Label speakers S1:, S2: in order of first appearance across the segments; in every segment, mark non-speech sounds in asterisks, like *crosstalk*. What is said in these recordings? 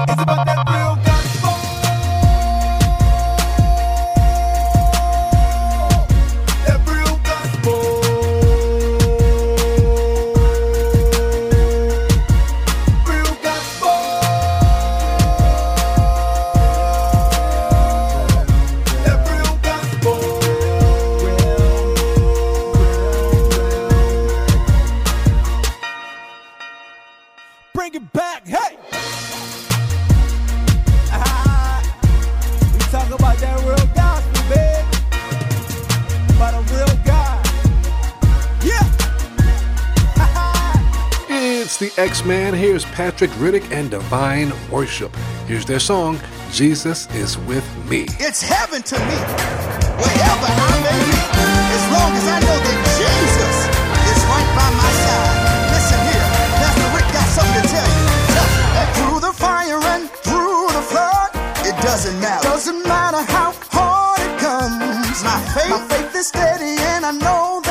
S1: It's about that. X Man.
S2: Man. Here's Patrick Riddick and Dvyne Worship. Here's their song, Jesus is with me.
S3: It's heaven to me, wherever I may be, as long as I know that Jesus is right by my side. Listen here, Pastor Rick got something to tell you. Through the fire and through the flood, it doesn't matter. Doesn't matter how hard it comes. My faith, my faith is steady, and I know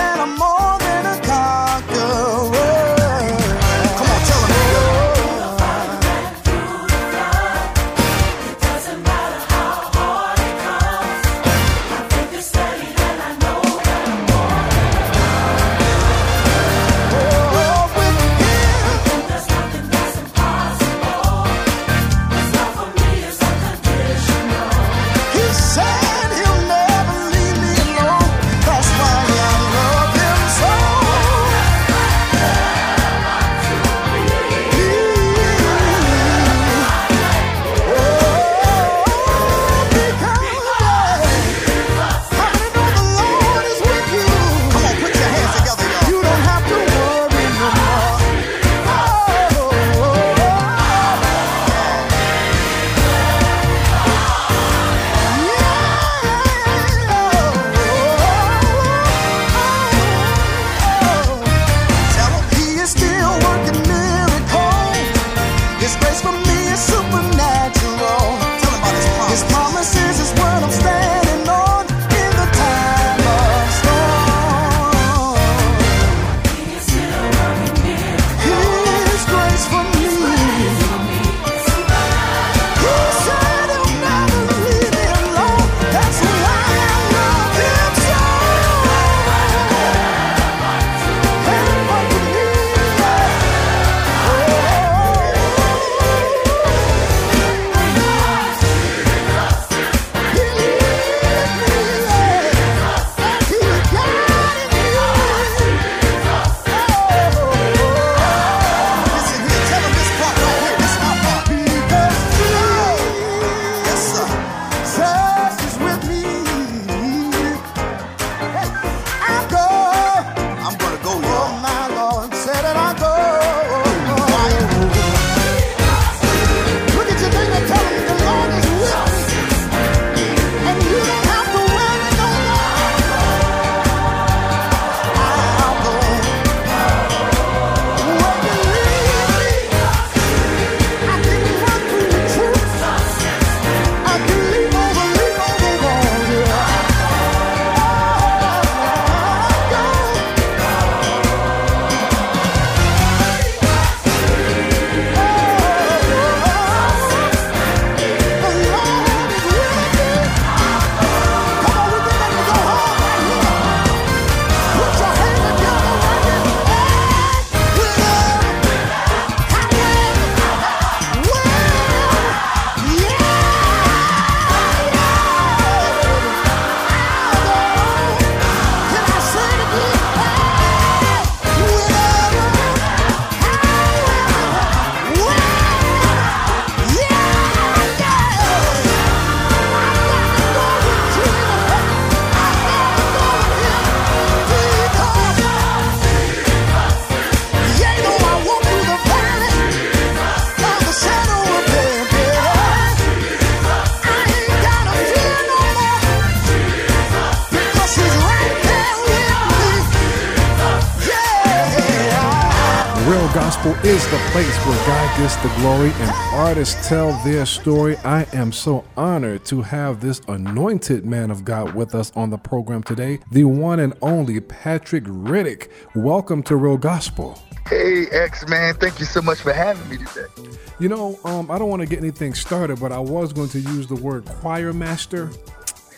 S2: Gospel is the place where God gets the glory and artists tell their story. I am so honored to have this anointed man of God with us on the program today, the one and only Patrick Riddick. Welcome to Real Gospel.
S4: Hey, X Man, thank you so much for having me today.
S2: You know, um, I don't want to get anything started, but I was going to use the word choir master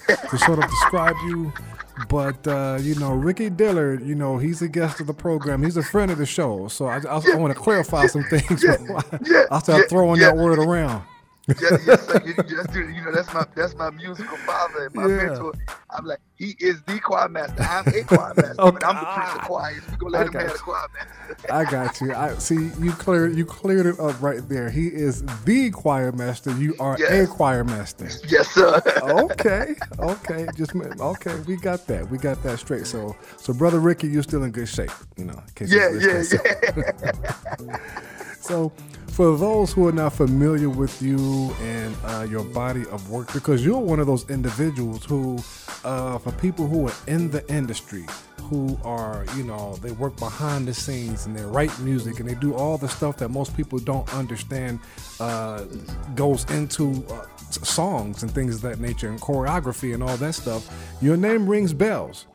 S2: to sort of describe you. But uh, you know, Ricky Dillard, you know, he's a guest of the program. He's a friend of the show. So I, I, I want to clarify some things. *laughs* before I,
S4: yeah,
S2: I start
S4: yeah,
S2: throwing
S4: yeah.
S2: that word around.
S4: Yes, yes, sir. You, that's, you know, that's my that's my musical father and my
S2: Yeah.
S4: mentor. I'm like, he is the choir master. I'm a choir master,
S2: Okay.
S4: Oh, but I'm the prince of choirs. We gonna
S2: I
S4: let him
S2: got
S4: have
S2: you.
S4: the choir master.
S2: I got you. I see you cleared you cleared it up right there. He is the choir master. You are a choir master.
S4: yes, sir.
S2: okay, okay, just okay. We got that. We got that straight. So, so brother Ricky, you're still in good shape. You know, in case
S4: yeah, yeah, yeah.
S2: So, *laughs* for those who are not familiar with you and uh, your body of work, because you're one of those individuals who, uh, for people who are in the industry, who are, you know, they work behind the scenes and they write music and they do all the stuff that most people don't understand uh, goes into uh, songs and things of that nature and choreography and all that stuff. Your name rings bells.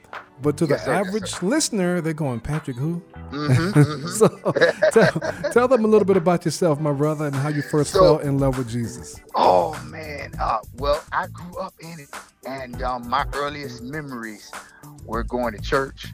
S2: But to
S4: Yes,
S2: the
S4: sir, yes,
S2: average listener, they're going, Patrick, who?
S4: Mm-hmm, *laughs*
S2: so tell, tell them a little bit about yourself, my brother, and how you first
S4: So-
S2: fell in love with Jesus.
S4: Oh man, uh, well, I grew up in it, and um, my earliest memories were going to church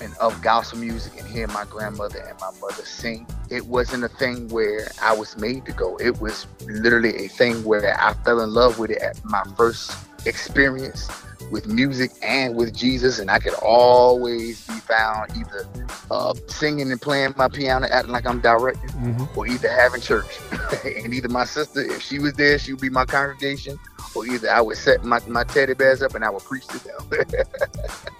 S4: and of gospel music and hearing my grandmother and my mother sing. It wasn't a thing where I was made to go. It was literally a thing where I fell in love with it at my first experience with music and with Jesus, and I could always be found either uh, singing and playing my piano, acting like I'm directing
S2: Mhm.
S4: or either having church. *laughs* and either my sister, if she was there, she would be my congregation, or either I would set my, my teddy bears up and I would preach to them. *laughs*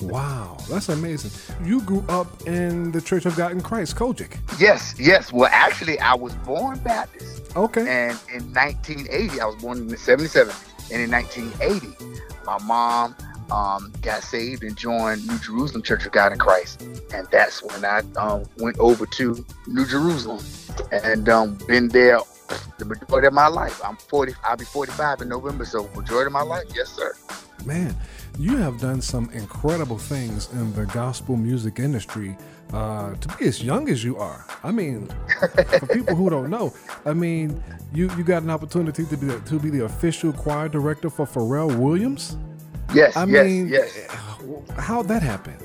S2: Wow, that's amazing. You grew up in the Church of God in Christ, COGIC.
S4: yes, yes. Well, actually, I was born Baptist.
S2: Okay.
S4: And in 1980, I was born in the 77. And in 1980, my mom um, got saved and joined New Jerusalem Church of God in Christ. And that's when I um, went over to New Jerusalem and um, been there the majority of my life. I'm 40, I'll be 45 in November. So majority of my life, yes, sir.
S2: Man, you have done some incredible things in the gospel music industry uh, to be as young as you are. I mean, *laughs* for people who don't know, I mean, you, you got an opportunity to be to be the official choir director for Pharrell Williams.
S4: Yes,
S2: I
S4: yes,
S2: mean,
S4: yes.
S2: how'd that happen?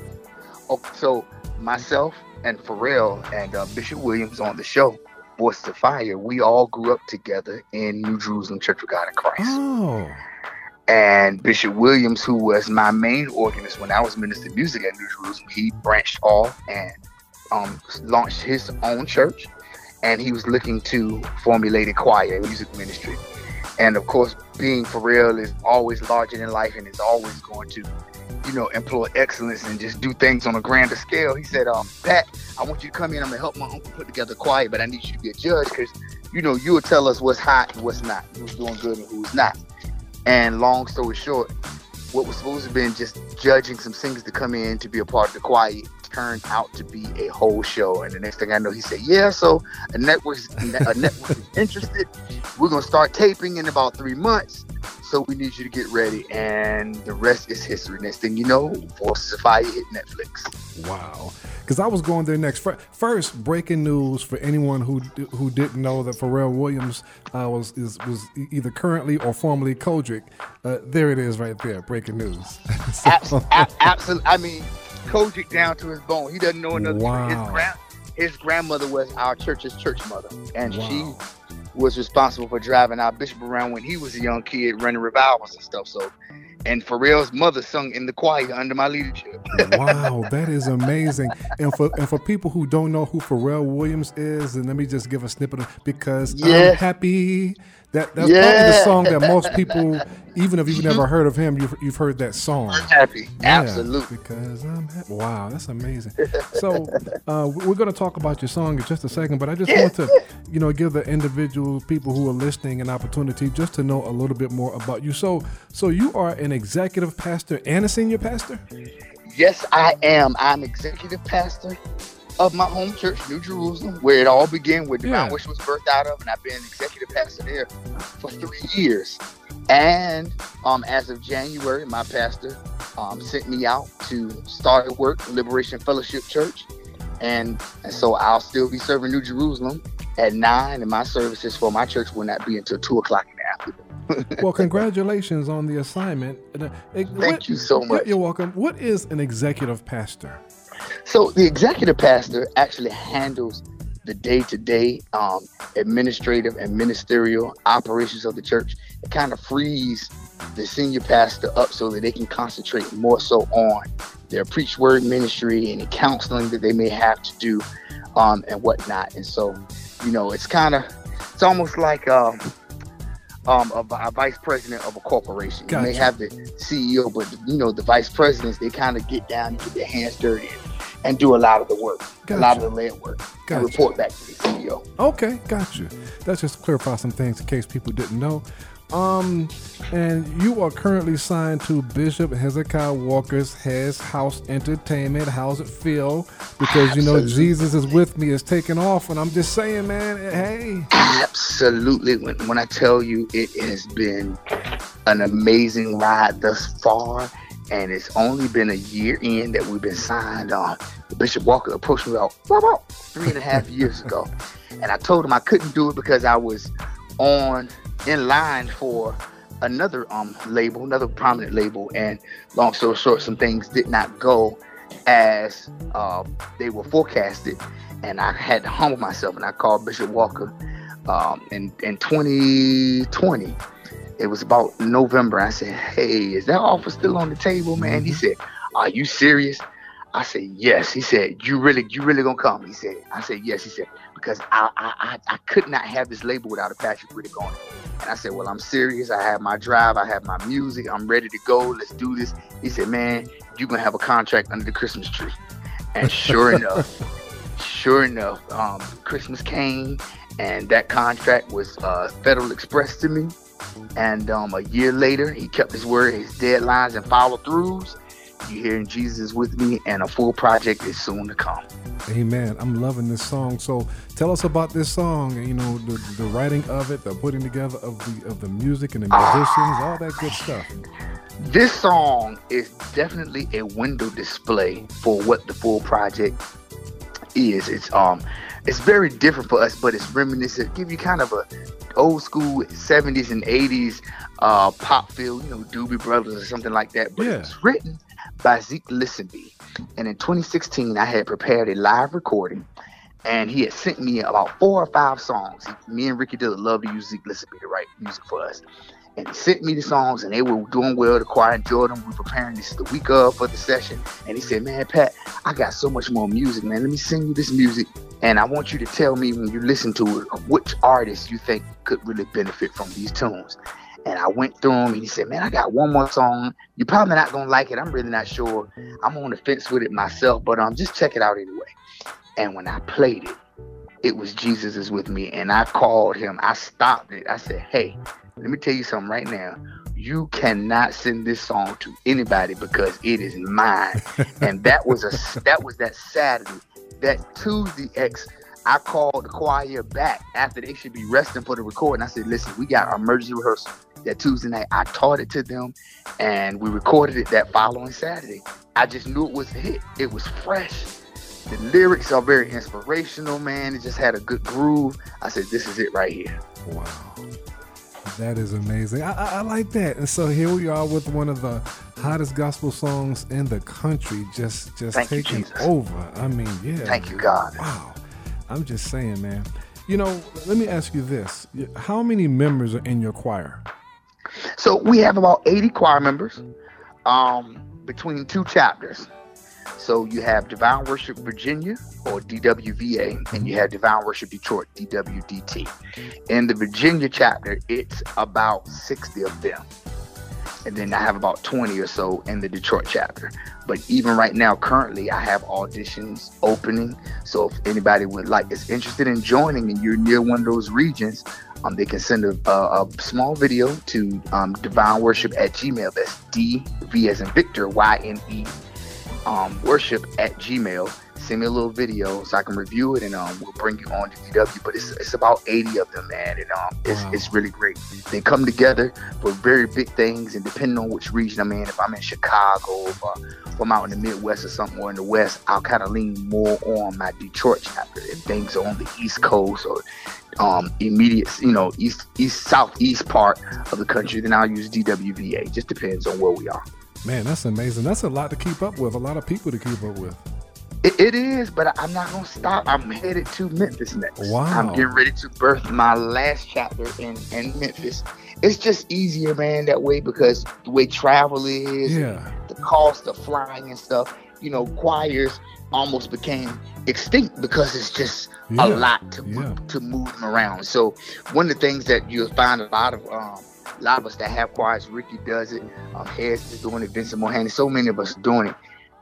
S4: Oh, so myself and Pharrell and uh, Bishop Williams on the show, Voices of Fire, we all grew up together in New Jerusalem Church of God in Christ.
S2: Oh,
S4: And Bishop Williams, who was my main organist when I was ministering music at New Jerusalem, he branched off and um, launched his own church. And he was looking to formulate a choir and music ministry. And of course, being Pharrell is always larger than life and is always going to, you know, employ excellence and just do things on a grander scale. He said, um, Pat, I want you to come in. I'm going to help my uncle put together a choir, but I need you to be a judge because, you know, you will tell us what's hot and what's not, who's doing good and who's not. And long story short, what was supposed to have been just judging some singers to come in to be a part of the choir turned out to be a whole show. And the next thing I know, he said, "Yeah, so a network, a network is interested. We're gonna start taping in about three months. So we need you to get ready." And the rest is history. Next thing you know, Voices of Fire hit Netflix.
S2: Wow. Because I was going there next. First, breaking news for anyone who who didn't know that Pharrell Williams uh, was is, was either currently or formerly COGIC. Uh, there it is, right there. Breaking news. *laughs* So-
S4: Abs- a- absolutely. I mean, COGIC down to his bone. He doesn't know another.
S2: Wow.
S4: His, grand, his grandmother was our church's church mother, and
S2: Wow.
S4: she was responsible for driving our bishop around when he was a young kid, running revivals and stuff. So, and Pharrell's mother sung in the choir under my leadership. *laughs*
S2: wow, that is amazing. And for and for people who don't know who Pharrell Williams is, and let me just give a snippet of because I'm happy. That that's probably the song that most people, even if you've never heard of him, you've you've heard that song.
S4: Happy,
S2: Yeah,
S4: absolutely.
S2: Because I'm happy. Wow, that's amazing. So uh, we're going to talk about your song in just a second, but I just want to, you know, give the individual people who are listening an opportunity just to know a little bit more about you. So, so you are an executive pastor and a senior pastor.
S4: Yes, I am. I'm executive pastor of my home church, New Jerusalem, where it all began, where Dvyne
S2: Yeah.
S4: Worship was birthed out of, and I've been executive pastor there for three years. And um, as of January, my pastor um, sent me out to start at work, Liberation Fellowship Church, and, and so I'll still be serving New Jerusalem at nine, and my services for my church will not be until two o'clock in the afternoon.
S2: Well, *laughs* congratulations on the assignment. Uh,
S4: Thank
S2: what-
S4: you so much.
S2: You're welcome. What is an executive pastor?
S4: So the executive pastor actually handles the day-to-day um, administrative and ministerial operations of the church. It kind of frees the senior pastor up so that they can concentrate more so on their preach word ministry and the counseling that they may have to do um, and whatnot. And so, you know, it's kind of it's almost like um, um, a, a vice president of a corporation. You may have the CEO, but you know the vice presidents they kind of get down and get their hands dirty and, do a lot of the work, a lot of the lead work,
S2: Gotcha.
S4: and report back to the CEO.
S2: Okay, got you. That's just to clarify some things in case people didn't know. Um, and you are currently signed to Bishop Hezekiah Walker's Hez House Entertainment. How's it feel? Because you know. Jesus is with me is taking off, and I'm just saying, man, hey,
S4: Absolutely. When, when I tell you it has been an amazing ride thus far, and it's only been a year in that we've been signed on. Bishop Walker approached me about, about three and a half years ago, *laughs* and I told him I couldn't do it because I was on in line for another um label, another prominent label, and long story short, some things did not go as uh, they were forecasted, and I had to humble myself, and I called Bishop Walker um, in in 2020. It was about November. I said, "Hey, is that offer still on the table, man?" He said, "Are you serious?" I said, "Yes." He said, "You really, you really gonna come?" He said. I said, "Yes." He said, "Because I, I, I, I could not have this label without a passion for it going." And I said, "Well, I'm serious. I have my drive. I have my music. I'm ready to go. Let's do this." He said, "Man, you're gonna have a contract under the Christmas tree." And sure enough, *laughs* sure enough, um, Christmas came, and that contract was uh, Federal Express to me. And um, a year later, he kept his word, his deadlines, and follow throughs. You hearing Jesus with me, and a full project is soon to come.
S2: Amen. I'm loving this song. So tell us about this song. You know, the, the writing of it, the putting together of the of the music and the musicians, all that good stuff.
S4: This song is definitely a window display for what the full project is. It's um, it's very different for us, but it's reminiscent. Give you kind of a old school 70s and 80s uh, pop feel, you know, Doobie Brothers or something like that. But
S2: Yeah.
S4: it was written by Zeke Listenby. And in 2016, I had prepared a live recording, and he had sent me about four or five songs. Me and Ricky Dillard love to use Zeke Listenby to write music for us. And sent me the songs, and they were doing well. The choir enjoyed them. We were preparing this the week of for the session. And he said, Man, Pat, I got so much more music, man. Let me send you this music. And I want you to tell me when you listen to it, which artists you think could really benefit from these tunes. And I went through them, and he said, Man, I got one more song. You're probably not to like it. I'm really not sure. I'm on the fence with it myself, but um, just check it out anyway. And when I played it, it was Jesus is with me. And I called him. I stopped it. I said, Hey, let me tell you something right now. You cannot send this song to anybody because it is mine. *laughs* and that was a that was that Saturday. That Tuesday X, I called the choir back after they should be resting for the recording. I said, listen, we got our emergency rehearsal that Tuesday night. I taught it to them and we recorded it that following Saturday. I just knew it was a hit. It was fresh. The lyrics are very inspirational, man. It just had a good groove. I said, this is it right here.
S2: Wow. That is amazing. I, I, I like that. And so here we are with one of the hottest gospel songs in the country, just just
S4: Thank
S2: taking over. I mean, yeah.
S4: Thank you, God.
S2: Wow. I'm just saying, man. You know, let me ask you this: How many members are in your choir?
S4: So we have about 80 choir members um, between two chapters. So you have Dvyne Worship Virginia or DWVA, and you have Dvyne Worship Detroit, DWDT. In the Virginia chapter, it's about 60 of them. And then I have about 20 or so in the Detroit chapter. But even right now, currently, I have auditions opening. So if anybody would like is interested in joining and you're near one of those regions, um, they can send a, a, a small video to um, divine worship at gmail. That's D V as in Victor Y N E um, worship at Gmail. Send me a little video so I can review it and um, we'll bring you on to DW. But it's, it's about 80 of them, man. And um, it's,
S2: Wow.
S4: it's really great. They come together for very big things. And depending on which region I'm in, if I'm in Chicago, if, uh, if I'm out in the Midwest or something, or in the West, I'll kind of lean more on my Detroit chapter. If things are on the East Coast or um, immediate, you know, east, east, southeast part of the country, then I'll use DWVA. Just depends on where we are.
S2: Man, that's amazing. That's a lot to keep up with. A lot of people to keep up with.
S4: It, it is, but I'm not gonna stop. I'm headed to Memphis next.
S2: Wow.
S4: I'm getting ready to birth my last chapter in, in Memphis. It's just easier, man, that way because the way travel is,
S2: Yeah.
S4: the cost of flying and stuff. You know, choirs almost became extinct because it's just
S2: Yeah.
S4: a lot to
S2: Yeah.
S4: to move them around. So one of the things that you'll find a lot of um, a lot of us that have choirs, Ricky does it, um, Harris is doing it, Vincent Bohanan, so many of us doing it.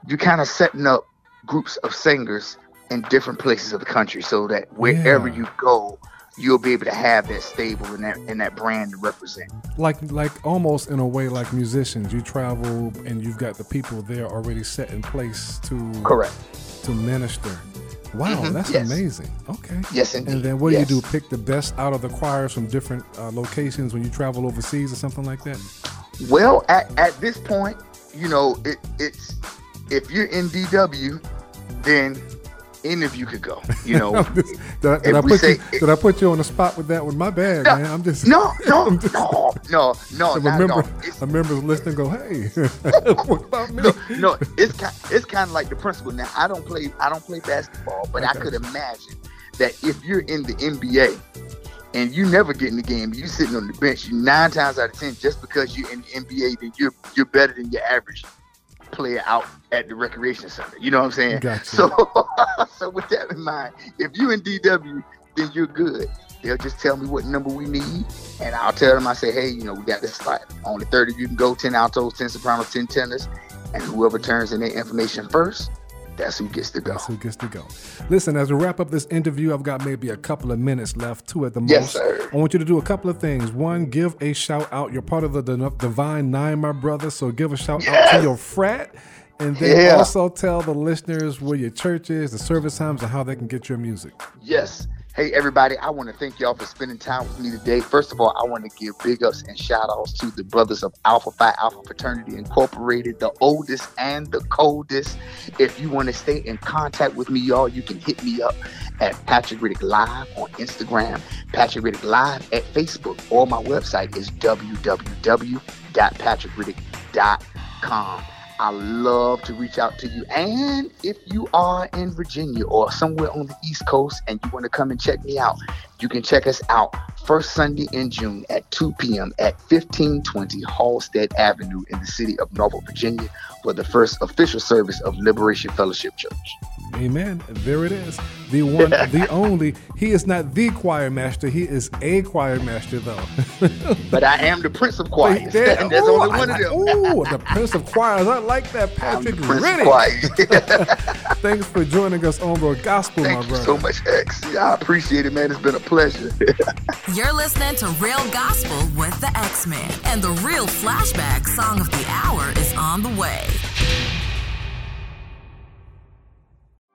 S4: You're kind of setting up groups of singers in different places of the country so that wherever
S2: Yeah.
S4: you go, you'll be able to have that stable and that and that brand to represent.
S2: Like like almost in a way like musicians. You travel and you've got the people there already set in place to
S4: Correct.
S2: to minister. Wow,
S4: Mhm,
S2: that's
S4: yes.
S2: amazing. Okay.
S4: Yes, indeed.
S2: And then what do
S4: Yes.
S2: you do? Pick the best out of the choirs from different uh, locations when you travel overseas or something like that?
S4: Well, at, at this point, you know, it, it's if you're in DW, then any of you could go. You *laughs* know,
S2: did, I, did, I put
S4: say-
S2: you, did I put you on the spot with that one? My bad,
S4: No,
S2: man. I'm just
S4: no, no, *laughs*
S2: just-
S4: no, no, no,
S2: a
S4: not at
S2: member,
S4: all. It's,
S2: a member's listening. Go, hey, *laughs* what about me?
S4: no, no, it's kind, it's kind of like the principle. Now, I don't play, I don't play basketball, but I could imagine that if you're in the NBA and you never get in the game, you sitting on the bench, you nine times out of ten, just because you're in the NBA, then you're you're better than your average player out at the recreation center. You know what I'm saying?
S2: Gotcha.
S4: So, *laughs* so with that in mind, if you in DW, then you're good. They'll just tell me what number we need, and I'll tell them. I say, hey, you know, we got this spot. Only 30 you can go, 10 altos, 10 sopranos, 10 tenors, and whoever turns in their information first, that's who gets to go.
S2: That's who gets to go. Listen, as we wrap up this interview, I've got maybe a couple of minutes left, two at the most.
S4: Yes, sir.
S2: I want you to do a couple of things. One, give a shout out. You're part of the Divine Nine, my brother, so give a shout out to your frat. And then
S4: Yeah.
S2: also tell the listeners where your church is, the service times, and how they can get your music.
S4: Yes. Hey, everybody, I want to thank y'all for spending time with me today. First of all, I want to give big ups and shout outs to the brothers of Alpha Phi Alpha Fraternity Incorporated, the oldest and the coldest. If you want to stay in contact with me, y'all, you can hit me up at Patrick Riddick Live on Instagram, Patrick Riddick Live at Facebook, or my website is www.patrickriddick.com. I love to reach out to you. And if you are in Virginia or somewhere on the East Coast and you want to come and check me out, you can check us out first Sunday in June at 2 p.m. at 1520 Halstead Avenue in the city of Norfolk, Virginia, for the first official service of Liberation Fellowship Church.
S2: Amen. There it is. The one, *laughs* the only. He is not the choir master. He is a choir master, though. *laughs*
S4: But I am the Prince of Choirs.
S2: There-
S4: and there's
S2: ooh,
S4: only one
S2: like-
S4: of them.
S2: Ooh, the Prince of Choirs. I like that,
S4: I'm the
S2: Patrick
S4: Prince of
S2: Riddick.
S4: Choirs. *laughs*
S2: Thanks for joining us on Real Gospel, my
S4: Thank you
S2: brother.
S4: so much, X. I appreciate it, man. It's been a pleasure.
S1: You're listening to Real Gospel with the X Man, and the real flashback song of the hour is on the way.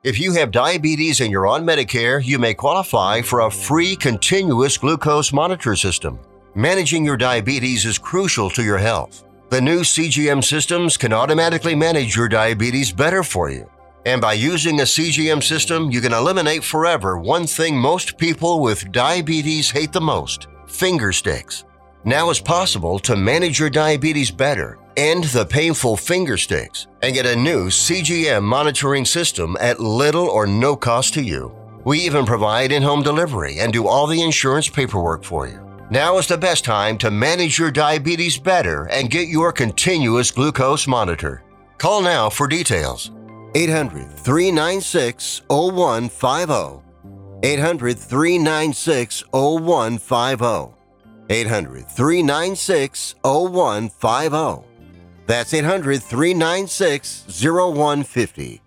S5: If you have diabetes and you're on Medicare, you may qualify for a free continuous glucose monitor system. Managing your diabetes is crucial to your health. The new CGM systems can automatically manage your diabetes better for you. And by using a CGM system, you can eliminate forever one thing most people with diabetes hate the most finger sticks. Now it's possible to manage your diabetes better, end the painful finger sticks, and get a new CGM monitoring system at little or no cost to you. We even provide in home delivery and do all the insurance paperwork for you. Now is the best time to manage your diabetes better and get your continuous glucose monitor. Call now for details. 800 396 0150. 800 396 0150. 800 396 0150. That's 800 396 0150.